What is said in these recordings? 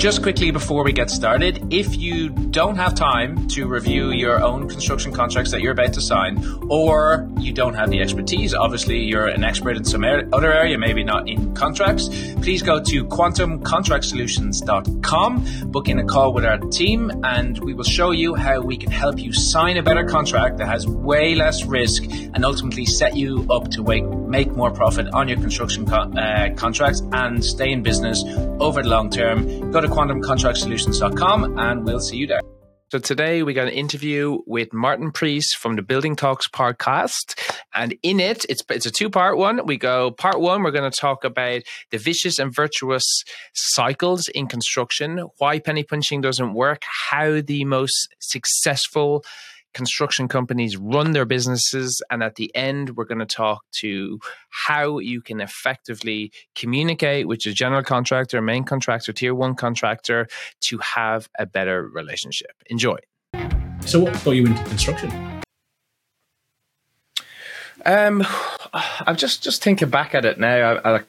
Just quickly before we get started, if you don't have time to review your own construction contracts that you're about to sign, or you don't have the expertise, obviously you're an expert in some other area, maybe not in contracts, please go to quantumcontractsolutions.com, book in a call with our team, and we will show you how we can help you sign a better contract that has way less risk and ultimately set you up to make more profit on your construction co- uh, contracts and stay in business over the long term. Go to quantumcontractsolutions.com and we'll see you there. So today we got an interview with Martin Preece from the Building Talks podcast, and in it, it's it's a two part one. We go part one, we're going to talk about the vicious and virtuous cycles in construction, why penny punching doesn't work, how the most successful construction companies run their businesses. And at the end, we're going to talk to how you can effectively communicate with your general contractor, main contractor, tier one contractor to have a better relationship. Enjoy. So, what got you into construction? Um, I'm just just thinking back at it now. I, I,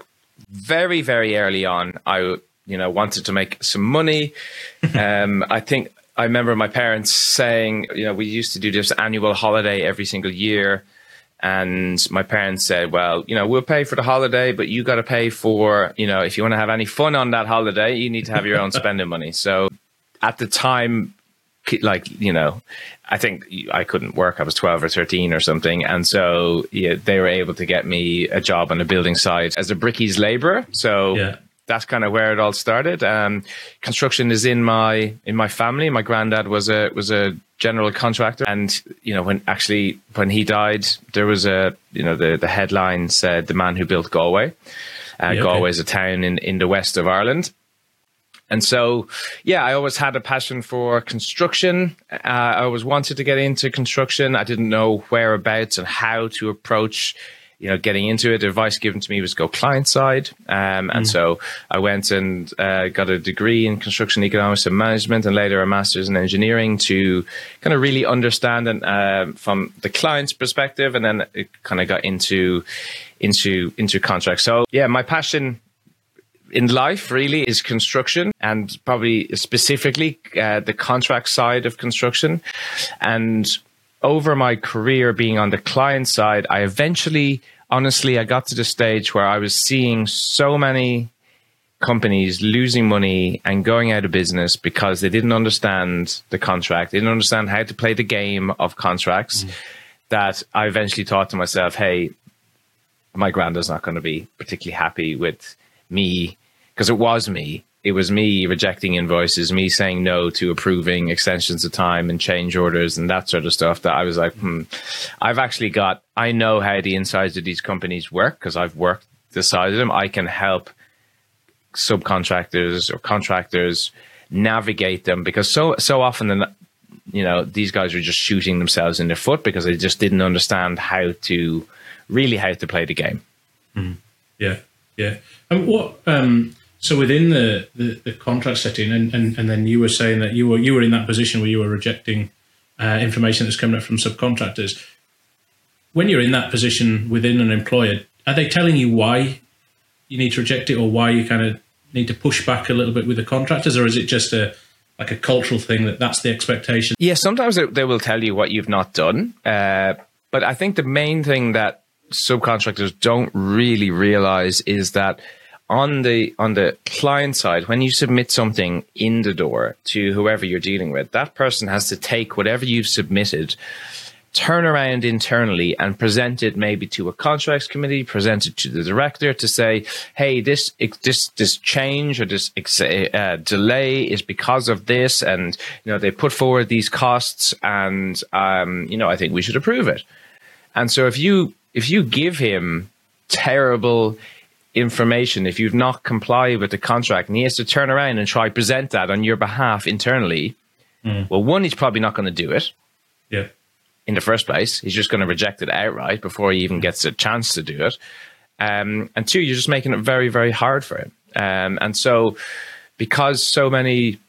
very very early on, I you know wanted to make some money. um, I think I remember my parents saying, you know, we used to do this annual holiday every single year. And my parents said, well, you know, we'll pay for the holiday, but you got to pay for, you know, if you want to have any fun on that holiday, you need to have your own spending money. So at the time, like, you know, I think I couldn't work. I was 12 or 13 or something. And so yeah, they were able to get me a job on a building site as a brickies laborer. So yeah that's kind of where it all started. Um, construction is in my in my family. My granddad was a was a general contractor, and you know when actually when he died, there was a you know the the headline said the man who built Galway. Uh, yeah, Galway is a town in in the west of Ireland. And so, yeah, I always had a passion for construction. Uh, I always wanted to get into construction. I didn't know whereabouts and how to approach you know, getting into it, the advice given to me was go client side. Um, and mm. so I went and uh, got a degree in construction economics and management and later a master's in engineering to kind of really understand and uh, from the client's perspective. And then it kind of got into, into, into contracts. So yeah, my passion in life really is construction and probably specifically uh, the contract side of construction. And over my career being on the client side, I eventually, honestly, I got to the stage where I was seeing so many companies losing money and going out of business because they didn't understand the contract, they didn't understand how to play the game of contracts. Mm. That I eventually thought to myself, hey, my granddad's not going to be particularly happy with me because it was me it was me rejecting invoices, me saying no to approving extensions of time and change orders and that sort of stuff that I was like, hmm, I've actually got, I know how the insides of these companies work because I've worked the side of them. I can help subcontractors or contractors navigate them because so, so often, the, you know, these guys are just shooting themselves in the foot because they just didn't understand how to really how to play the game. Mm. Yeah. Yeah. And what, um, so within the, the, the contract setting, and, and, and then you were saying that you were you were in that position where you were rejecting uh, information that's coming up from subcontractors. When you're in that position within an employer, are they telling you why you need to reject it, or why you kind of need to push back a little bit with the contractors, or is it just a like a cultural thing that that's the expectation? Yeah, sometimes they will tell you what you've not done, uh, but I think the main thing that subcontractors don't really realize is that on the on the client side, when you submit something in the door to whoever you're dealing with, that person has to take whatever you've submitted, turn around internally and present it maybe to a contracts committee, present it to the director to say, "Hey, this this this change or this uh, delay is because of this," and you know they put forward these costs, and um, you know I think we should approve it. And so if you if you give him terrible information. If you've not complied with the contract and he has to turn around and try present that on your behalf internally mm. well one he's probably not going to do it. Yeah. In the first place he's just going to reject it outright before he even gets a chance to do it. Um, and two you're just making it very very hard for him. Um, and so because so many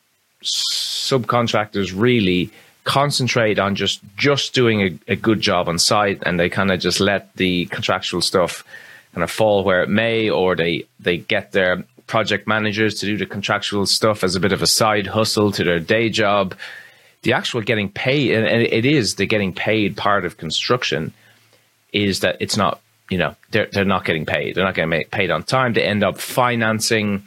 subcontractors really concentrate on just just doing a, a good job on site and they kind of just let the contractual stuff kind of fall where it may, or they they get their project managers to do the contractual stuff as a bit of a side hustle to their day job. The actual getting paid, and it is the getting paid part of construction, is that it's not, you know, they're, they're not getting paid. They're not getting paid on time. They end up financing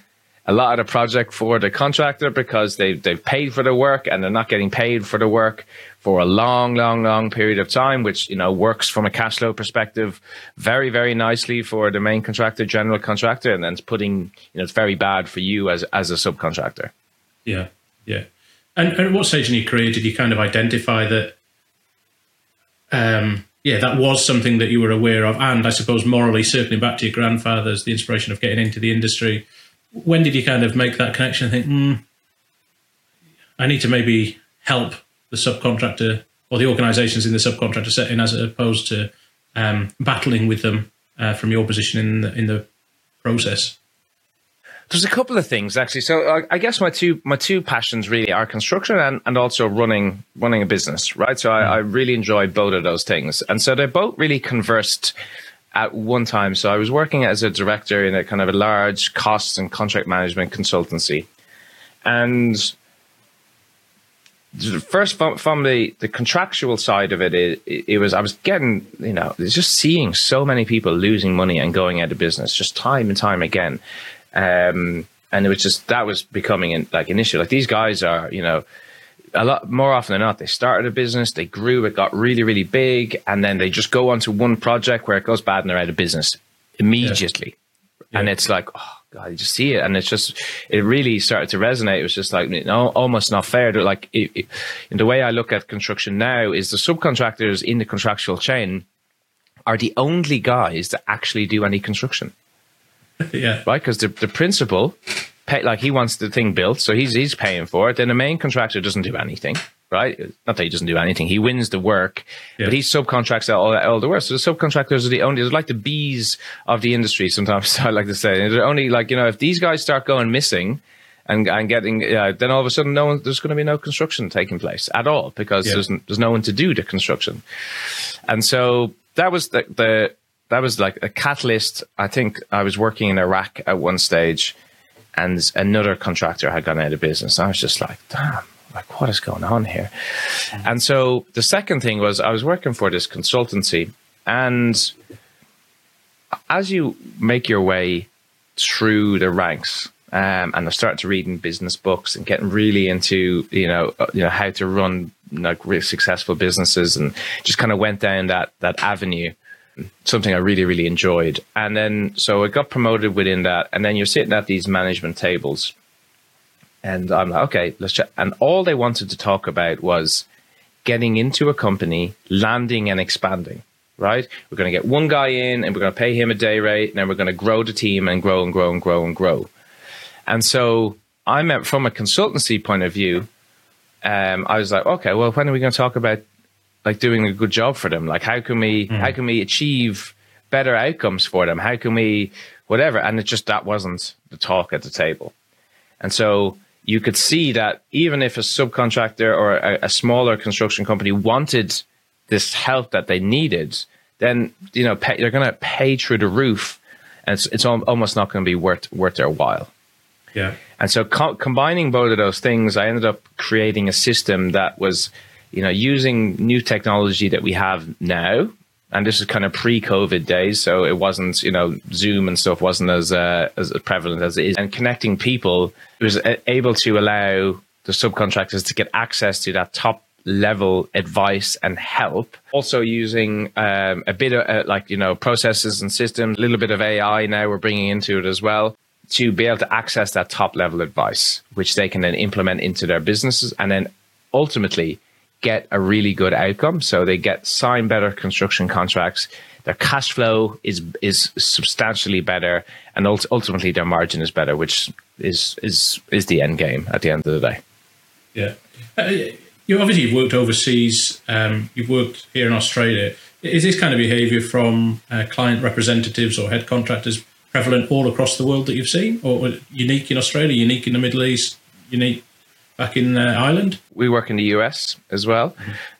a lot of the project for the contractor because they they've paid for the work and they're not getting paid for the work for a long, long, long period of time, which you know works from a cash flow perspective very, very nicely for the main contractor, general contractor, and then it's putting you know it's very bad for you as as a subcontractor. Yeah, yeah. And, and at what stage in your career did you kind of identify that? Um, yeah, that was something that you were aware of, and I suppose morally, circling back to your grandfather's, the inspiration of getting into the industry when did you kind of make that connection and think, mm, I need to maybe help the subcontractor or the organisations in the subcontractor setting as opposed to um, battling with them uh, from your position in the, in the process? There's a couple of things actually. So I, I, guess my two my two passions really are construction and, and also running running a business, right? So I, mm. I really enjoy both of those things, and so they both really conversed at one time. So I was working as a director in a kind of a large cost and contract management consultancy. And first from, from the, the contractual side of it, it, it was I was getting you know just seeing so many people losing money and going out of business just time and time again, um, and it was just that was becoming like an issue. Like these guys are you know a lot more often than not, they started a business, they grew, it got really, really big, and then they just go onto one project where it goes bad and they're out of business immediately. Yeah. Yeah. And it's like, oh God, you just see it. And it's just, it really started to resonate. It was just like, no, almost not fair. To, like, it, it, the way I look at construction now is the subcontractors in the contractual chain are the only guys that actually do any construction. yeah. Right? Because the, the principal pay, like he wants the thing built, so he's he's paying for it. Then the main contractor doesn't do anything, right? Not that he doesn't do anything; he wins the work, yeah. but he subcontracts out all, all the work. So the subcontractors are the only, they're like the bees of the industry. Sometimes I like to say they're only like you know if these guys start going missing. And, and getting uh, then all of a sudden no one there's going to be no construction taking place at all because yeah. there's there's no one to do the construction, and so that was the, the that was like a catalyst. I think I was working in Iraq at one stage, and another contractor had gone out of business. I was just like, damn, like what is going on here? Mm-hmm. And so the second thing was I was working for this consultancy, and as you make your way through the ranks, um, and I started to reading business books and getting really into you know uh, you know how to run like really successful businesses, and just kind of went down that that avenue something I really, really enjoyed. And then, so I got promoted within that. And then you're sitting at these management tables. And I'm like, okay, let's check. And all they wanted to talk about was getting into a company, landing and expanding, right? We're going to get one guy in and we're going to pay him a day rate. And then we're going to grow the team and grow and grow and grow and grow. And so I meant from a consultancy point of view, um, I was like, okay, well, when are we going to talk about like doing a good job for them? Like how can we mm. how can we achieve better outcomes for them? How can we whatever? And it just that wasn't the talk at the table. And so you could see that even if a subcontractor or a, a smaller construction company wanted this help that they needed, then you know pay, they're going to pay through the roof, and it's it's almost not going to be worth worth their while. Yeah. And so co- combining both of those things, I ended up creating a system that was you know, using new technology that we have now, and this is kind of pre-COVID days, so it wasn't, you know, Zoom and stuff wasn't as uh, as prevalent as it is, and connecting people was able to allow the subcontractors to get access to that top level advice and help. Also using um, a bit of uh, like you know processes and systems, a little bit of AI now we're bringing into it as well to be able to access that top level advice, which they can then implement into their businesses, and then ultimately get a really good outcome. So they get signed better construction contracts. Their cash flow is is substantially better, and ultimately their margin is better, which is is is the end game at the end of the day. Yeah, uh, you obviously you've worked overseas. Um, you've worked here in Australia. Is this kind of behaviour from uh, client representatives or head contractors prevalent all across the world that you've seen, or unique in Australia, unique in the Middle East, unique back in uh, Ireland? We work in the US as well,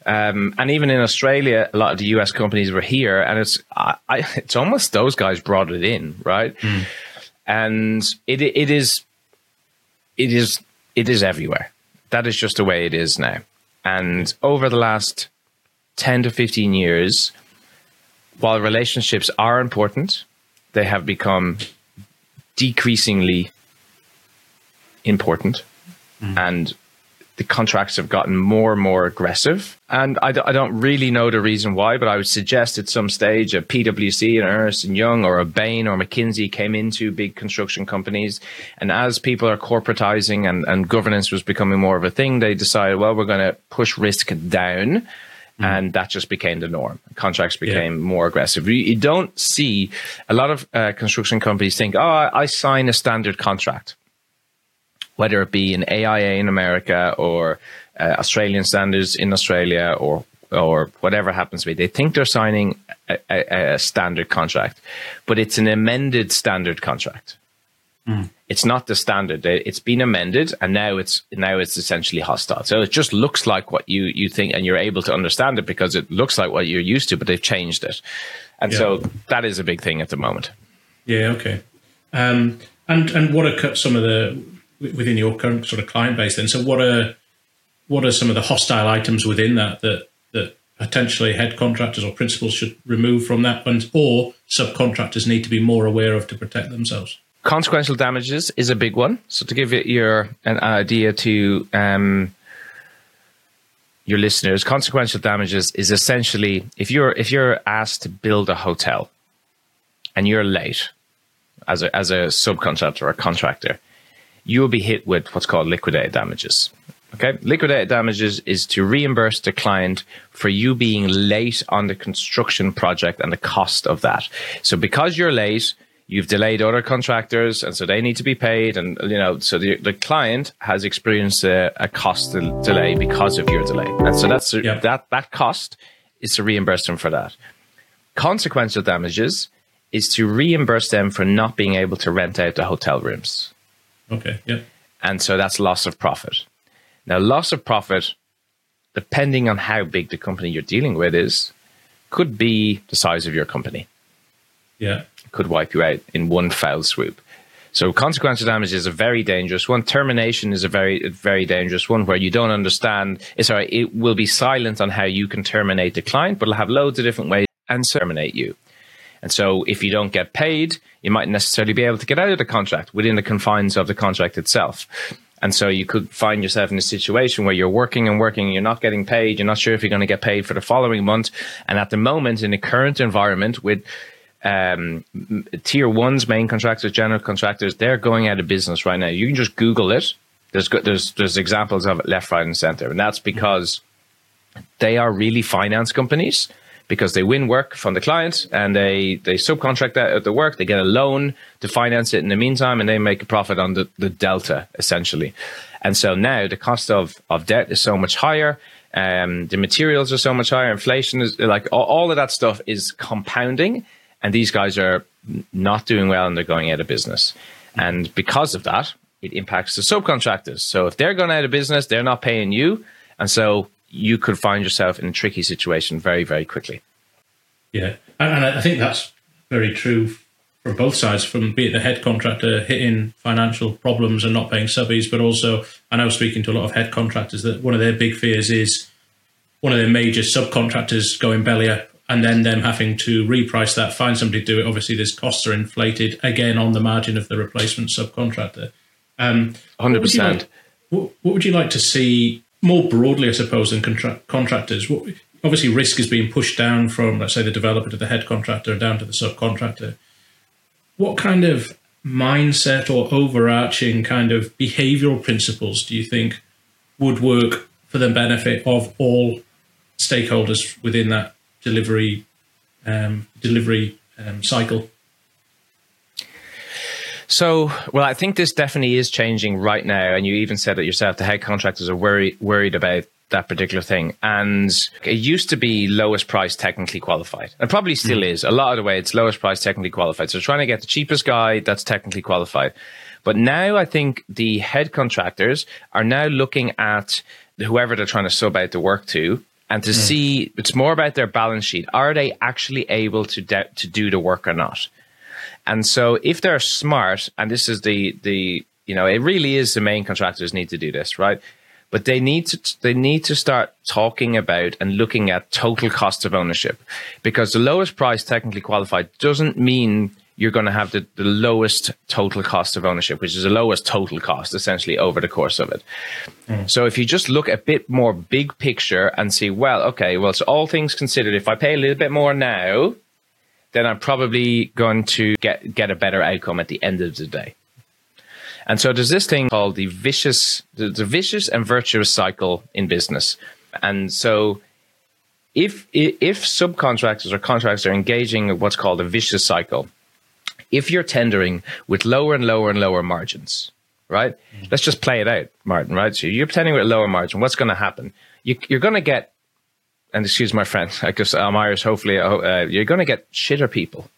um, and even in Australia, a lot of the US companies were here, and it's I, I, it's almost those guys brought it in, right? Mm. and it it is it is it is everywhere. That is just the way it is now. And over the last ten to fifteen years, while relationships are important, they have become decreasingly important, mm. and the contracts have gotten more and more aggressive. And I d- I don't really know the reason why, but I would suggest at some stage a PwC and Ernst and Young or a Bain or McKinsey came into big construction companies. And as people are corporatizing and, and governance was becoming more of a thing, they decided, well, we're going to push risk down. Mm. And that just became the norm. Contracts became yeah. more aggressive. You, you, don't see a lot of uh, construction companies think, oh, I, I sign a standard contract whether it be an AIA in America or uh, Australian standards in Australia or or whatever happens to be. They think they're signing a, a, a standard contract, but it's an amended standard contract. Mm. It's not the standard. It's been amended, and now it's now it's essentially hostile. So it just looks like what you you think, and you're able to understand it because it looks like what you're used to, but they've changed it, and yeah. so that is a big thing at the moment. Yeah. Okay. Um, and and what are some of the within your current sort of client base then. So what are what are some of the hostile items within that that that potentially head contractors or principals should remove from that and or subcontractors need to be more aware of to protect themselves? Consequential damages is a big one. So to give you your an idea to um, your listeners consequential damages is essentially if you're if you're asked to build a hotel and you're late as a as a subcontractor or a contractor you will be hit with what's called liquidated damages. Okay, liquidated damages is to reimburse the client for you being late on the construction project and the cost of that. So because you're late, you've delayed other contractors, and so they need to be paid, and you know, so the, the client has experienced a, a cost delay because of your delay, and so that's yep. that that cost is to reimburse them for that. Consequential damages is to reimburse them for not being able to rent out the hotel rooms. Okay. Yeah. And so that's loss of profit. Now, loss of profit, depending on how big the company you're dealing with is, could be the size of your company. Yeah. Could wipe you out in one foul swoop. So consequential damage is a very dangerous one. Termination is a very, very dangerous one where you don't understand. Eh, sorry, it will be silent on how you can terminate the client, but it'll have loads of different ways and terminate you. And so if you don't get paid, you might necessarily be able to get out of the contract within the confines of the contract itself. And so you could find yourself in a situation where you're working and working, and you're not getting paid, you're not sure if you're going to get paid for the following month. And at the moment, in the current environment with um, tier one's main contractors, general contractors, they're going out of business right now. You can just Google it. There's there's there's examples of it left, right, and center, and that's because they are really finance companies because they win work from the client and they, they subcontract that at the work. They get a loan to finance it in the meantime, and they make a profit on the, the delta essentially. And so now the cost of, of debt is so much higher. Um, the materials are so much higher. Inflation is like all, all of that stuff is compounding, and these guys are not doing well and they're going out of business. And because of that, it impacts the subcontractors. So if they're going out of business, they're not paying you. And so you could find yourself in a tricky situation very, very quickly. Yeah, and I think that's very true from both sides, from being the head contractor hitting financial problems and not paying subbies, but also I know speaking to a lot of head contractors that one of their big fears is one of their major subcontractors going belly up and then them having to reprice that, find somebody to do it. Obviously, these costs are inflated again on the margin of the replacement subcontractor. Um, 100%. What, what would you like to see more broadly, I suppose, than contra- contractors, obviously risk is being pushed down from, let's say, the developer to the head contractor down to the subcontractor. What kind of mindset or overarching kind of behavioral principles do you think would work for the benefit of all stakeholders within that delivery um, delivery um, cycle? So, well, I think this definitely is changing right now. And you even said it yourself, the head contractors are worried, worried about that particular thing. And it used to be lowest price technically qualified. And probably still mm. is. A lot of the way it's lowest price technically qualified. So trying to get the cheapest guy that's technically qualified. But now I think the head contractors are now looking at whoever they're trying to sub out the work to and to mm. see it's more about their balance sheet. Are they actually able to de- to do the work or not? And so if they're smart, and this is the the you know, it really is the main contractors need to do this, right? But they need to they need to start talking about and looking at total cost of ownership, because the lowest price technically qualified doesn't mean you're going to have the, the lowest total cost of ownership, which is the lowest total cost essentially over the course of it. Mm. So if you just look a bit more big picture and see, well, okay, well, so all things considered, if I pay a little bit more now, then I'm probably going to get get a better outcome at the end of the day. And so there's this thing called the vicious, the, the vicious and virtuous cycle in business. And so if if subcontractors or contractors are engaging in what's called a vicious cycle, if you're tendering with lower and lower and lower margins, right? Mm-hmm. Let's just play it out, Martin, right? So you're tendering with lower margin. What's going to happen? You, You, are going to get, and excuse my friend, because I'm Irish, hopefully, uh, you're going to get shitter people.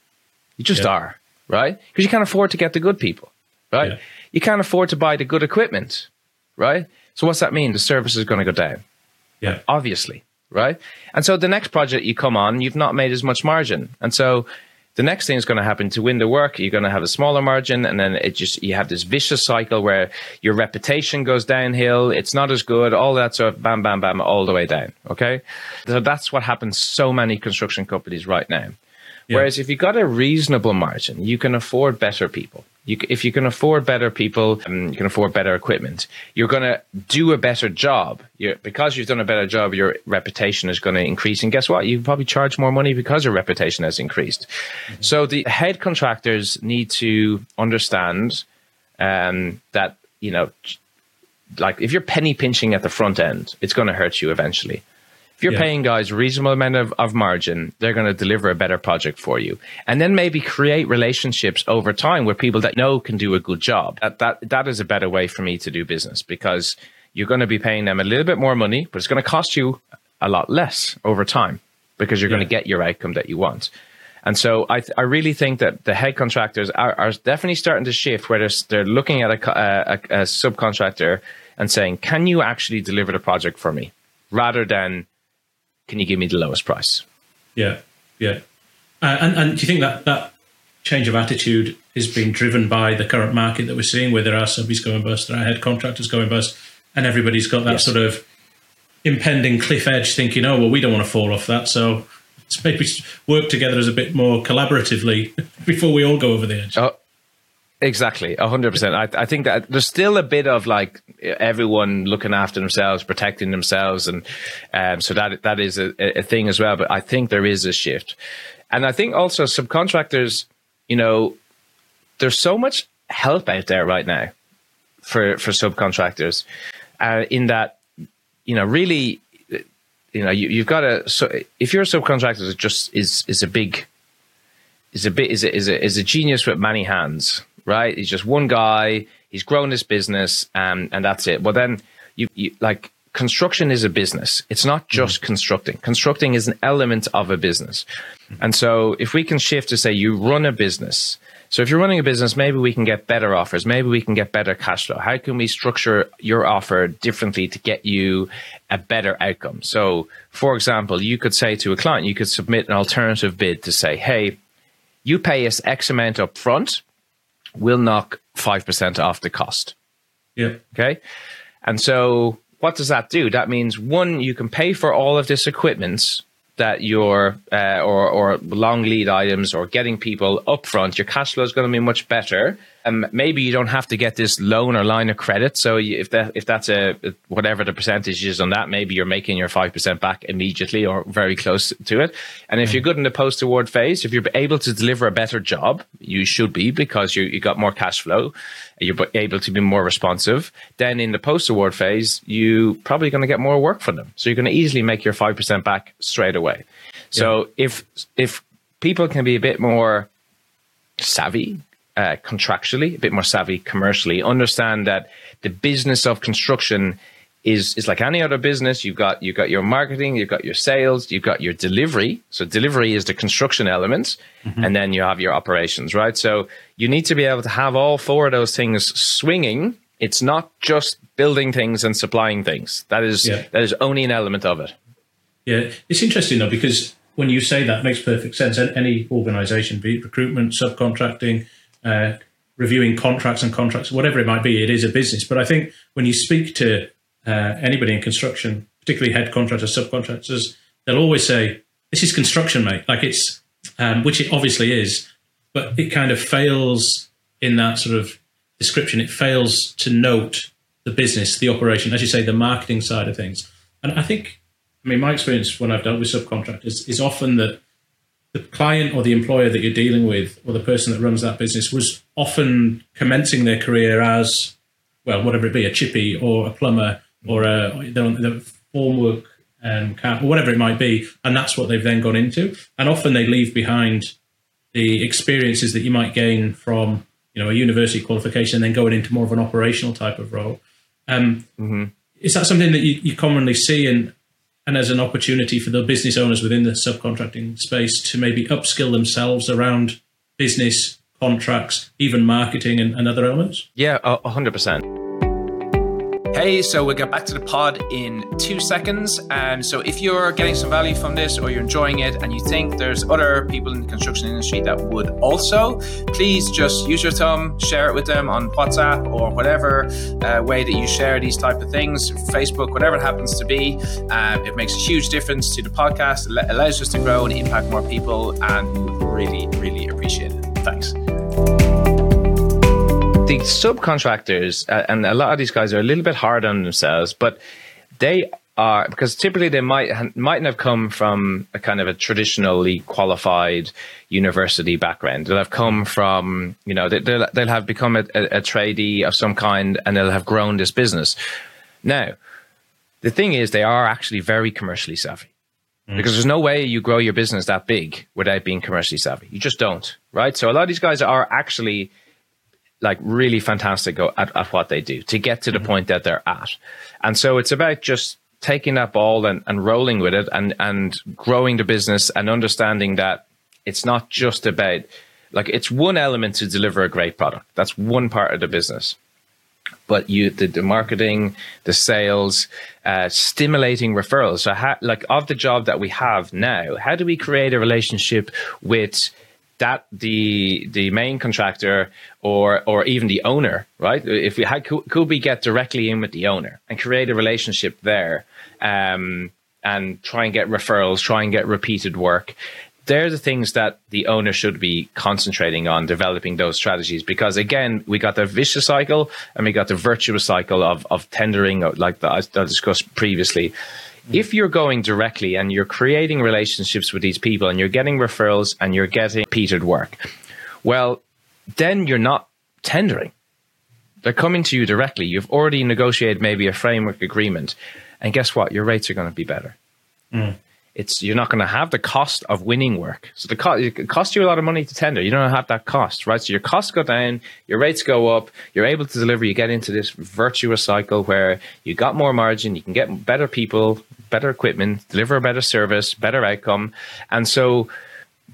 You just yeah. are, right? Because you can't afford to get the good people, right? Yeah you can't afford to buy the good equipment, right? So what's that mean? The service is going to go down. Yeah. Obviously, right? And so the next project you come on, you've not made as much margin. And so the next thing is going to happen to win the work, you're going to have a smaller margin. And then it just, you have this vicious cycle where your reputation goes downhill. It's not as good. All that sort of bam, bam, bam, all the way down. Okay. So that's what happens so many construction companies right now. Yeah. Whereas if you've got a reasonable margin, you can afford better people. You, if you can afford better people, um, you can afford better equipment. You're going to do a better job. You're, because you've done a better job, your reputation is going to increase. And guess what? You probably charge more money because your reputation has increased. Mm-hmm. So the head contractors need to understand um, that you know, like if you're penny pinching at the front end, it's going to hurt you eventually. If you're yeah. paying guys a reasonable amount of, of margin, they're going to deliver a better project for you. And then maybe create relationships over time where people that know can do a good job. That, that, that is a better way for me to do business because you're going to be paying them a little bit more money, but it's going to cost you a lot less over time because you're yeah. going to get your outcome that you want. And so I, th- I really think that the head contractors are, are definitely starting to shift where they're, they're looking at a, a, a subcontractor and saying, can you actually deliver the project for me? Rather than can you give me the lowest price? Yeah, yeah. Uh, and, and do you think that that change of attitude is being driven by the current market that we're seeing, where there are subbies going bust, there are head contractors going bust, and everybody's got that yes. sort of impending cliff edge, thinking, "Oh, well, we don't want to fall off that, so let's maybe work together as a bit more collaboratively before we all go over the edge." Oh, Exactly, hundred percent. I, I think that there's still a bit of like everyone looking after themselves, protecting themselves, and um, so that that is a, a thing as well. But I think there is a shift, and I think also subcontractors, you know, there's so much help out there right now for for subcontractors, uh, in that you know really, you know, you, you've got to. So if you're a subcontractor, it just is is a big is a bit is a, is a is a genius with many hands right? He's just one guy. He's grown his business, um, and that's it. Well, then you, you like construction is a business. It's not just mm. constructing. Constructing is an element of a business. Mm. And so if we can shift to say you run a business. So if you're running a business, maybe we can get better offers. Maybe we can get better cash flow. How can we structure your offer differently to get you a better outcome? So for example, you could say to a client, you could submit an alternative bid to say, Hey, you pay us X amount up front will knock 5% off the cost. Yeah. Okay. And so what does that do? That means one, you can pay for all of this equipment that your uh, or or long lead items or getting people upfront, your cash flow is going to be much better um, maybe you don't have to get this loan or line of credit. So if that if that's a whatever the percentage is on that, maybe you're making your five percent back immediately or very close to it. And if you're good in the post award phase, if you're able to deliver a better job, you should be because you you got more cash flow, you're able to be more responsive. Then in the post award phase, you probably going to get more work from them. So you're going to easily make your five percent back straight away. So yeah. if if people can be a bit more savvy uh, contractually, a bit more savvy commercially, understand that the business of construction is is like any other business. You've got you've got your marketing, you've got your sales, you've got your delivery. So delivery is the construction element, mm-hmm. and then you have your operations, right? So you need to be able to have all four of those things swinging. It's not just building things and supplying things. That is yeah. that is only an element of it. Yeah, it's interesting though because when you say that, makes perfect sense. Any organization, be it recruitment, subcontracting, uh, reviewing contracts and contracts, whatever it might be, it is a business. But I think when you speak to uh, anybody in construction, particularly head contractors, subcontractors, they'll always say, "This is construction, mate." Like it's, um, which it obviously is, but it kind of fails in that sort of description. It fails to note the business, the operation, as you say, the marketing side of things. And I think, I mean, my experience when I've dealt with subcontractors is often that the client or the employer that you're dealing with or the person that runs that business was often commencing their career as, well, whatever it be, a chippy or a plumber or a the formwork um, or whatever it might be. And that's what they've then gone into. And often they leave behind the experiences that you might gain from you know a university qualification and then going into more of an operational type of role um, mm-hmm. Is that something that you, you commonly see and and as an opportunity for the business owners within the subcontracting space to maybe upskill themselves around business contracts, even marketing and, and other elements? Yeah, hundred percent. Hey, so we'll get back to the pod in two seconds. And so, if you're getting some value from this or you're enjoying it and you think there's other people in the construction industry that would also, please just use your thumb, share it with them on WhatsApp or whatever uh, way that you share these type of things, Facebook, whatever it happens to be. Uh, it makes a huge difference to the podcast. It allows us to grow and impact more people, and we would really, really appreciate it. Thanks the subcontractors, uh, and a lot of these guys are a little bit hard on themselves, but they are because typically they might mightn't have come from a kind of a traditionally qualified university background. They'll have come from you know they, will they'll have become a, a, a tradie of some kind, and they'll have grown this business. Now, the thing is, they are actually very commercially savvy. Mm. Because there's no way you grow your business that big without being commercially savvy. You just don't, right? So a lot of these guys are actually like really fantastic at, at what they do to get to the mm-hmm. point that they're at. And so it's about just taking that ball and, and rolling with it and, and growing the business and understanding that it's not just about like it's one element to deliver a great product. That's one part of the business. But you, the, the marketing, the sales, uh, stimulating referrals. So, how, like of the job that we have now, how do we create a relationship with that the the main contractor or or even the owner, right? If we had could, could we get directly in with the owner and create a relationship there, um, and try and get referrals, try and get repeated work. They're the things that the owner should be concentrating on developing those strategies because again, we got the vicious cycle and we got the virtuous cycle of of tendering, like the, I discussed previously if you're going directly and you're creating relationships with these people and you're getting referrals and you're getting repeated work, well, then you're not tendering. They're coming to you directly. You've already negotiated maybe a framework agreement. And guess what? Your rates are going to be better. Mm it's you're not going to have the cost of winning work. So the cost it costs you a lot of money to tender. You don't have that cost, right? So your costs go down, your rates go up, you're able to deliver. You get into this virtuous cycle where you got more margin, you can get better people, better equipment, deliver a better service, better outcome, and so.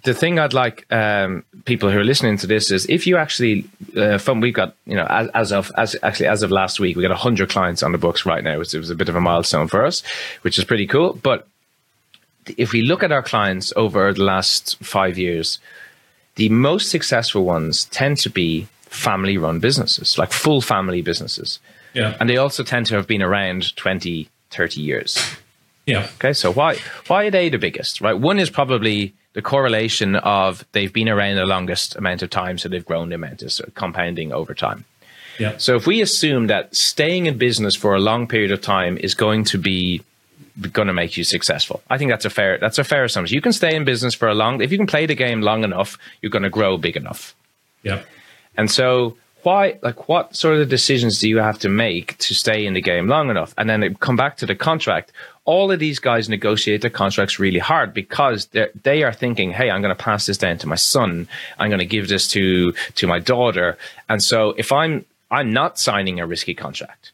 The thing I'd like um, people who are listening to this is if you actually, uh, from we've got you know as, as of as actually as of last week we got hundred clients on the books right now. It was, it was a bit of a milestone for us, which is pretty cool. But if we look at our clients over the last five years, the most successful ones tend to be family run businesses, like full family businesses. Yeah. And they also tend to have been around 20, 30 years. Yeah. Okay. So why why are they the biggest? Right. One is probably the correlation of they've been around the longest amount of time, so they've grown the amount of so compounding over time. Yeah. So if we assume that staying in business for a long period of time is going to be going to make you successful. I think that's a fair that's a fair assumption. You can stay in business for a long if you can play the game long enough, you're going to grow big enough. Yeah. And so why like what sort of decisions do you have to make to stay in the game long enough? And then come back to the contract. All of these guys negotiate their contracts really hard because they they are thinking, "Hey, I'm going to pass this down to my son. I'm going to give this to to my daughter." And so if I'm I'm not signing a risky contract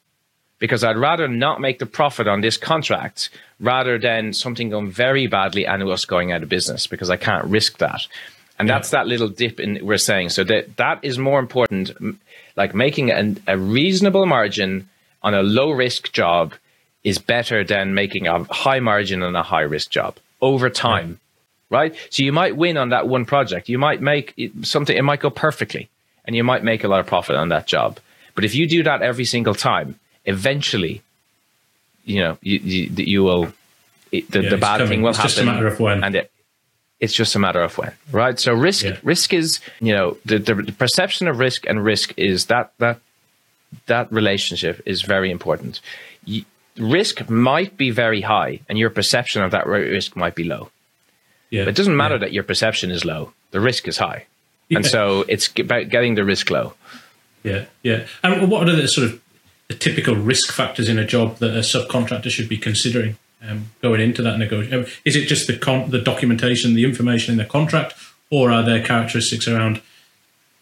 because I'd rather not make the profit on this contract rather than something going very badly and us going out of business because I can't risk that. And yeah. that's that little dip in we're saying. So that that is more important, like making a, a reasonable margin on a low risk job is better than making a high margin on a high risk job over time. right? So you might win on that one project. You might make something, it might go perfectly and you might make a lot of profit on that job. But if you do that every single time, eventually, you know, you, you, you will, it, the, yeah, the bad coming. thing will it's happen. Just a matter of when. And it, it's just a matter of when, right? So risk, yeah. risk is, you know, the, the, the perception of risk and risk is that, that, that relationship is very important. You, risk might be very high and your perception of that risk might be low. Yeah. But it doesn't matter yeah. that your perception is low. The risk is high. Yeah. And so it's about getting the risk low. Yeah, yeah. And what are the sort of the typical risk factors in a job that a subcontractor should be considering um, going into that negotiation? Is it just the con- the documentation, the information in the contract, or are there characteristics around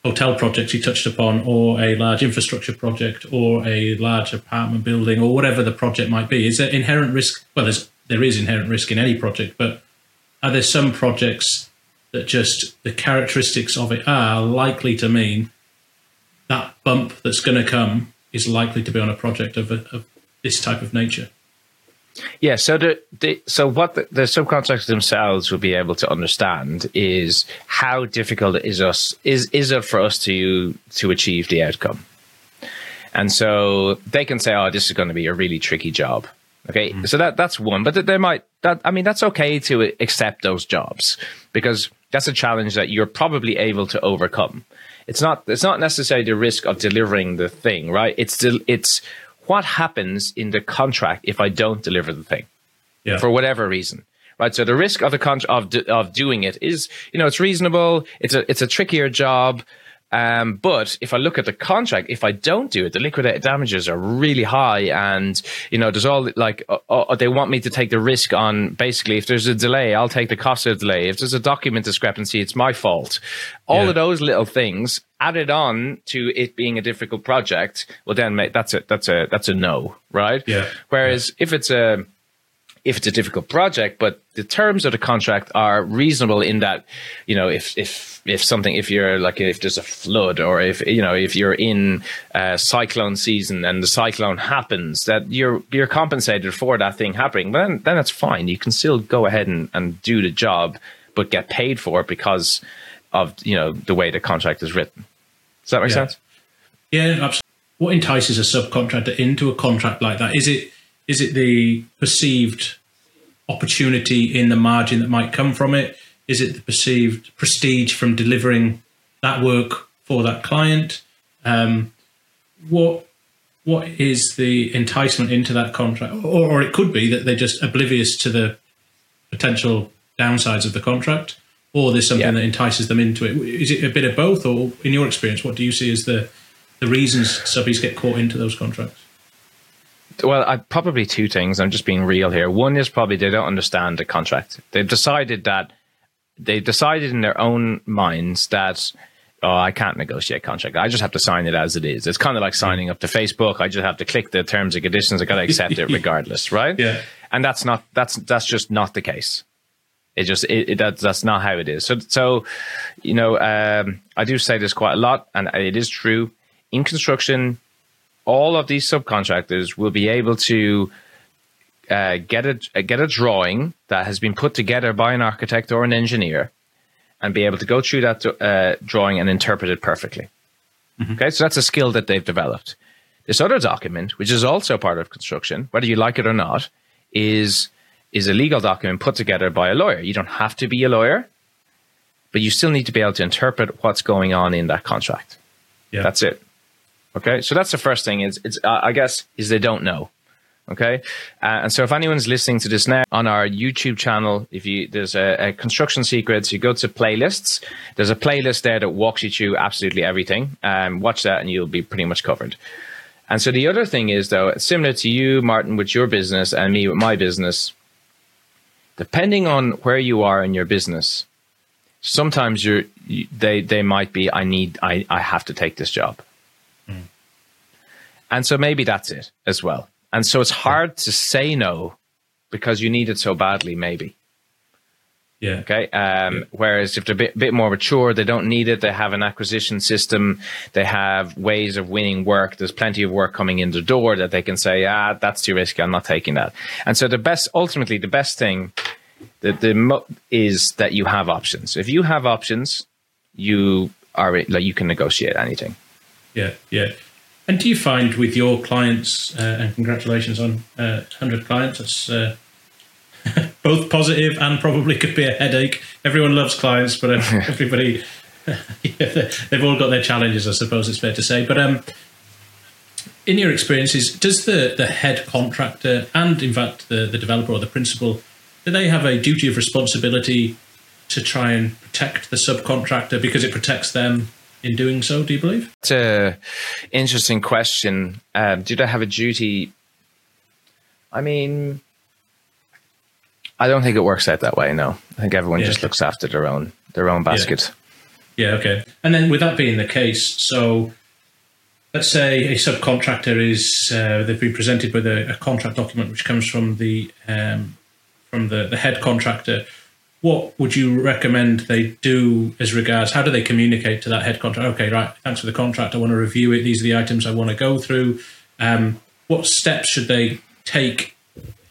hotel projects you touched upon, or a large infrastructure project, or a large apartment building, or whatever the project might be? Is there inherent risk? Well, there's, there is inherent risk in any project, but are there some projects that just the characteristics of it are likely to mean that bump that's going to come is likely to be on a project of, a, of this type of nature? Yeah, so the, the so what the, the, subcontractors themselves will be able to understand is how difficult it is us is is it for us to to achieve the outcome, and so they can say, "Oh, this is going to be a really tricky job." Okay, mm. so that that's one, but they might that I mean that's okay to accept those jobs because that's a challenge that you're probably able to overcome. It's not it's not necessarily the risk of delivering the thing, right? It's it's what happens in the contract if I don't deliver the thing yeah. for whatever reason. Right. So the risk of the con- of, of doing it is, you know, it's reasonable. It's a, it's a trickier job. Um, but if I look at the contract, if I don't do it, the liquidated damages are really high, and you know, there's all like uh, uh, they want me to take the risk on. Basically, if there's a delay, I'll take the cost of the delay. If there's a document discrepancy, it's my fault. All yeah. of those little things added on to it being a difficult project, well, then mate, that's a that's a that's a no, right? Yeah. Whereas yeah. if it's a if it's a difficult project, but the terms of the contract are reasonable in that, you know, if if if something, if you're like if there's a flood or if you know if you're in a cyclone season and the cyclone happens, that you're you're compensated for that thing happening. But then then it's fine. You can still go ahead and, and do the job, but get paid for it because of you know the way the contract is written. Does that make yeah. sense? Yeah, absolutely. What entices a subcontractor into a contract like that? Is it is it the perceived opportunity in the margin that might come from it? Is it the perceived prestige from delivering that work for that client? Um, what what is the enticement into that contract? Or, or, it could be that they're just oblivious to the potential downsides of the contract, or there's something yeah. that entices them into it. Is it a bit of both, or in your experience, what do you see as the the reasons subbies get caught into those contracts? Well, I, probably two things. I'm just being real here. One is probably they don't understand the contract. They've decided that they decided in their own minds that oh, I can't negotiate contract. I just have to sign it as it is. It's kind of like signing up to Facebook. I just have to click the terms and conditions. I got to accept it regardless, right? Yeah. And that's not that's that's just not the case. It just it, it that's that's not how it is. So so you know um, I do say this quite a lot, and it is true in construction all of these subcontractors will be able to uh, get a uh, get a drawing that has been put together by an architect or an engineer, and be able to go through that uh, drawing and interpret it perfectly. Mm-hmm. Okay, so that's a skill that they've developed. This other document, which is also part of construction, whether you like it or not, is is a legal document put together by a lawyer. You don't have to be a lawyer, but you still need to be able to interpret what's going on in that contract. Yeah. That's it. Okay, so that's the first thing. Is it's uh, I guess is they don't know. Okay, uh, and so if anyone's listening to this now on our YouTube channel, if you there's a, a, construction secrets, you go to playlists. There's a playlist there that walks you through absolutely everything. Um, watch that, and you'll be pretty much covered. And so the other thing is though, similar to you, Martin, with your business, and me with my business. Depending on where you are in your business, sometimes you're you, they they might be. I need. I I have to take this job and so maybe that's it as well. And so it's hard to say no because you need it so badly, maybe. Yeah. Okay. Um, yeah. Whereas if they're a bit, bit more mature, they don't need it. They have an acquisition system. They have ways of winning work. There's plenty of work coming in the door that they can say, ah, that's too risky. I'm not taking that. And so the best, ultimately, the best thing that the mo- is that you have options. If you have options, you are like you can negotiate anything. Yeah, yeah. And do you find with your clients, uh, and congratulations on uh, 100 clients, that's uh, both positive and probably could be a headache. Everyone loves clients, but uh, everybody, yeah, they've all got their challenges, I suppose it's fair to say. But um, in your experiences, does the, the head contractor and, in fact, the, the developer or the principal, do they have a duty of responsibility to try and protect the subcontractor because it protects them in doing so, do you believe? It's a interesting question. Um, do they have a duty? I mean, I don't think it works out that way. No, I think everyone yeah. just looks after their own their own basket. Yeah. yeah. Okay. And then, with that being the case, so let's say a subcontractor is uh, they've been presented with a, a, contract document which comes from the um, from the, the head contractor what would you recommend they do as regards how do they communicate to that head contractor? Okay, right, thanks for the contract. I want to review it. These are the items I want to go through. Um, what steps should they take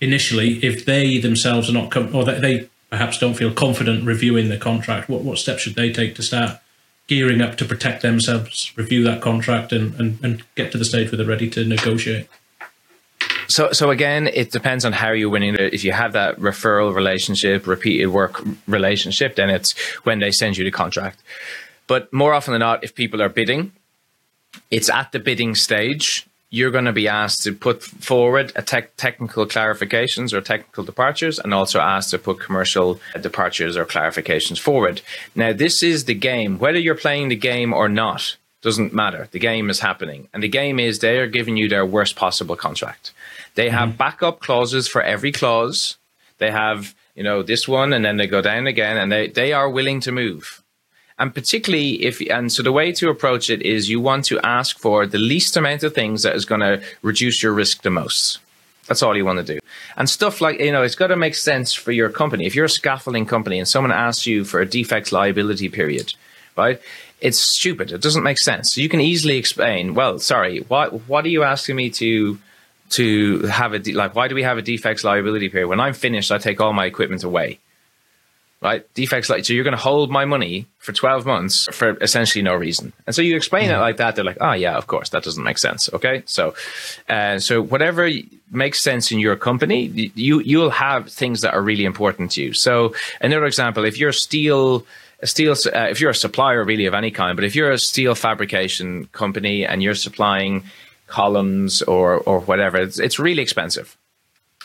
initially if they themselves are not com- or they perhaps don't feel confident reviewing the contract? What what steps should they take to start gearing up to protect themselves, review that contract, and, and, and get to the stage where they're ready to negotiate? So, so again, it depends on how you're winning. If you have that referral relationship, repeated work relationship, then it's when they send you the contract. But more often than not, if people are bidding, it's at the bidding stage. You're going to be asked to put forward a te- technical clarifications or technical departures, and also asked to put commercial departures or clarifications forward. Now, this is the game. Whether you're playing the game or not doesn't matter. The game is happening, and the game is they are giving you their worst possible contract. They have mm-hmm. backup clauses for every clause. They have, you know, this one and then they go down again and they, they are willing to move. And particularly if, and so the way to approach it is you want to ask for the least amount of things that is going to reduce your risk the most. That's all you want to do. And stuff like, you know, it's got to make sense for your company. If you're a scaffolding company and someone asks you for a defects liability period, right? It's stupid. It doesn't make sense. So you can easily explain, well, sorry, what, what are you asking me to to have a de- like why do we have a defects liability period? When i'm finished i take all my equipment away. Right? Defects like so you're going to hold my money for 12 months for essentially no reason. And so you explain mm-hmm. it like that they're like oh yeah of course that doesn't make sense. Okay? So uh, so whatever makes sense in your company you you'll have things that are really important to you. So another example if you're steel a steel uh, if you're a supplier really of any kind but if you're a steel fabrication company and you're supplying columns or or whatever. It's, it's really expensive.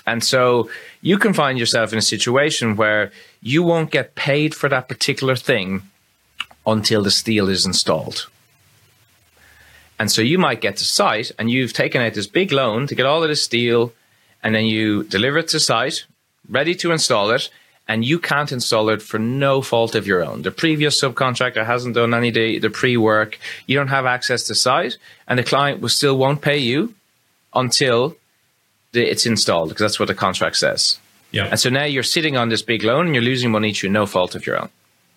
And so you can find yourself in a situation where you won't get paid for that particular thing until the steel is installed. And so you might get to site and you've taken out this big loan to get all of the steel and then you deliver it to site, ready to install it, and you can't install it for no fault of your own. The previous subcontractor hasn't done any the, the pre work. You don't have access to site, and the client will still won't pay you until the, it's installed because that's what the contract says. Yeah. And so now you're sitting on this big loan and you're losing money through no fault of your own.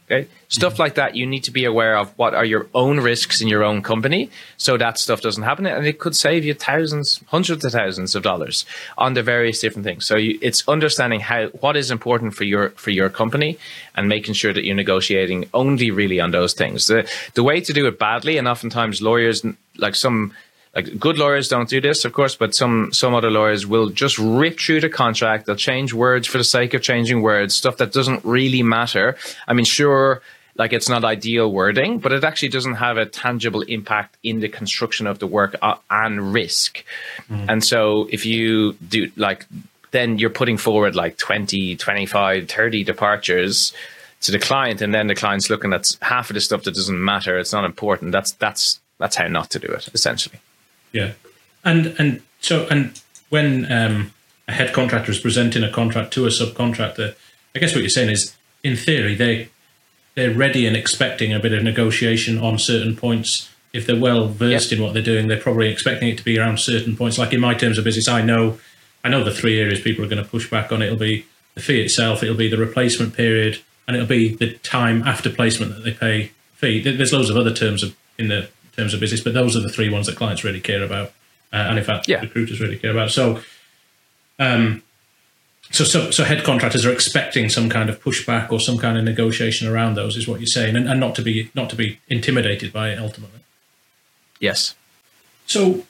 Okay. Stuff like that, you need to be aware of what are your own risks in your own company so that stuff doesn't happen. And it could save you thousands, hundreds of thousands of dollars on the various different things. So you, it's understanding how, what is important for your, for your company and making sure that you're negotiating only really on those things. The, the way to do it badly, and oftentimes lawyers, like some, like good lawyers don't do this, of course, but some some other lawyers will just rip through the contract. They'll change words for the sake of changing words, stuff that doesn't really matter. I mean, sure, like it's not ideal wording, but it actually doesn't have a tangible impact in the construction of the work uh, and risk. Mm. And so if you do like then you're putting forward like 20, 25, 30 departures to the client and then the client's looking at half of the stuff that doesn't matter, it's not important. That's that's that's how not to do it essentially. Yeah, and and so and when um, a head contractor is presenting a contract to a subcontractor, I guess what you're saying is, in theory, they they're ready and expecting a bit of negotiation on certain points. If they're well versed yep. in what they're doing, they're probably expecting it to be around certain points. Like in my terms of business, I know I know the three areas people are going to push back on. It'll be the fee itself, it'll be the replacement period, and it'll be the time after placement that they pay fee. There's loads of other terms of, in the terms of business. But those are the three ones that clients really care about, uh, and in fact, yeah. recruiters really care about. So, um, so, so, so head contractors are expecting some kind of pushback or some kind of negotiation around those, is what you're saying, and, and not to be not to be intimidated by it ultimately. Yes. So,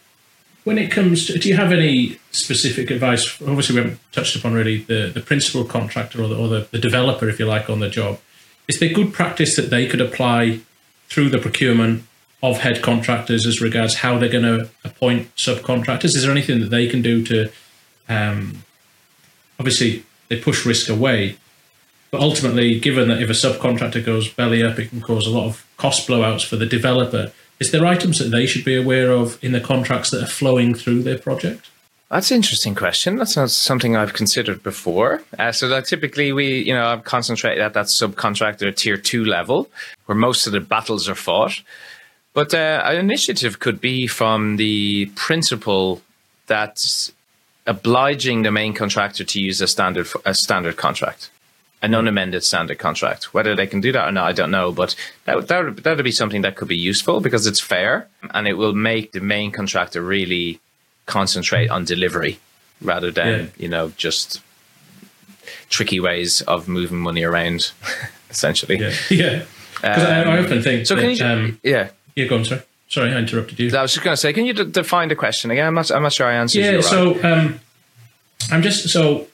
when it comes to, do you have any specific advice? Obviously, we haven't touched upon really the, the principal contractor or, the, or the, the developer, if you like, on the job. Is there good practice that they could apply through the procurement of head contractors as regards how they're going to appoint subcontractors? Is there anything that they can do to, um, obviously, they push risk away, but ultimately, given that if a subcontractor goes belly up, it can cause a lot of cost blowouts for the developer. Is there items that they should be aware of in the contracts that are flowing through their project? That's an interesting question. That's not something I've considered before. Uh, so that typically we, you know, I've concentrated at that subcontractor tier two level where most of the battles are fought. But uh, an initiative could be from the principal that obliging the main contractor to use a standard a standard contract an unamended standard contract. Whether they can do that or not, I don't know. But that that would, that would be something that could be useful because it's fair and it will make the main contractor really concentrate on delivery rather than yeah. you know just tricky ways of moving money around, essentially. Yeah, yeah. Because um, I, I, often think. So that, can you? Um, yeah. Yeah, go on, sorry. Sorry, I interrupted you. I was just going to say, can you d- define the question again? I'm not, I'm not sure I answered. Yeah, you so um, I'm just so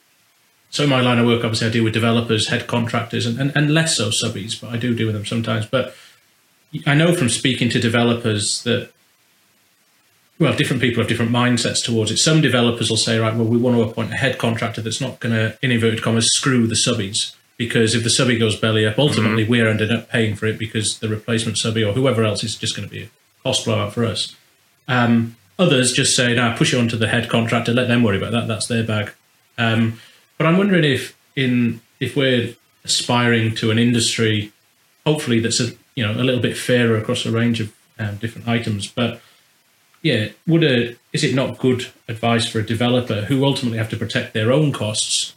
so my line of work, obviously, I deal with developers, head contractors, and, and, and less so subbies, but I do deal with them sometimes. But I know from speaking to developers that, well, different people have different mindsets towards it. Some developers will say, right, well, we want to appoint a head contractor that's not going to, in inverted commas, screw the subbies. Because if the subby goes belly up, ultimately mm-hmm. we're ended up paying for it because the replacement subby or whoever else is just going to be a cost blowout for us. Um, others just say, no, push it onto the head contractor, let them worry about that. That's their bag. Um, but I'm wondering if in if we're aspiring to an industry, hopefully that's a you know a little bit fairer across a range of um, different items. But yeah, would a is it not good advice for a developer who ultimately have to protect their own costs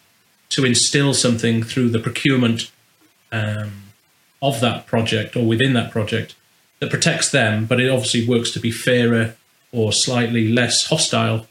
to instill something through the procurement um, of that project or within that project that protects them, but it obviously works to be fairer or slightly less hostile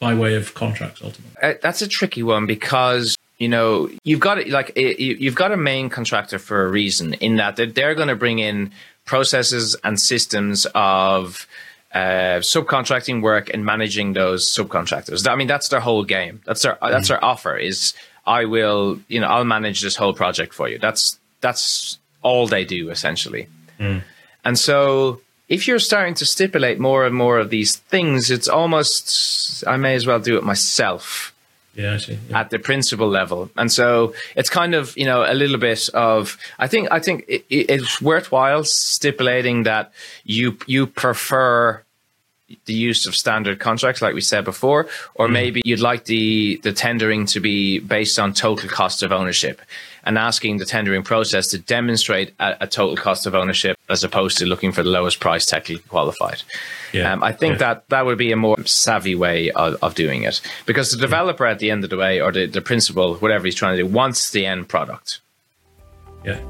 by way of contracts ultimately? Uh, that's a tricky one because you know you've got like you've got a main contractor for a reason in that they're, they're going to bring in processes and systems of uh, subcontracting work and managing those subcontractors. I mean, that's their whole game. That's their mm. that's their offer. Is I will you know I'll manage this whole project for you. That's that's all they do essentially. Mm. And so if you're starting to stipulate more and more of these things, it's almost I may as well do it myself. Yeah. Yeah. At the principal level, and so it's kind of you know a little bit of I think I think it, it's worthwhile stipulating that you you prefer the use of standard contracts, like we said before, or mm. maybe you'd like the the tendering to be based on total cost of ownership and asking the tendering process to demonstrate a, a, total cost of ownership as opposed to looking for the lowest price technically qualified. Yeah. Um, I think yeah. that that would be a more savvy way of, of doing it because the developer at the end of the way or the, the principal, whatever he's trying to do, wants the end product. Yeah.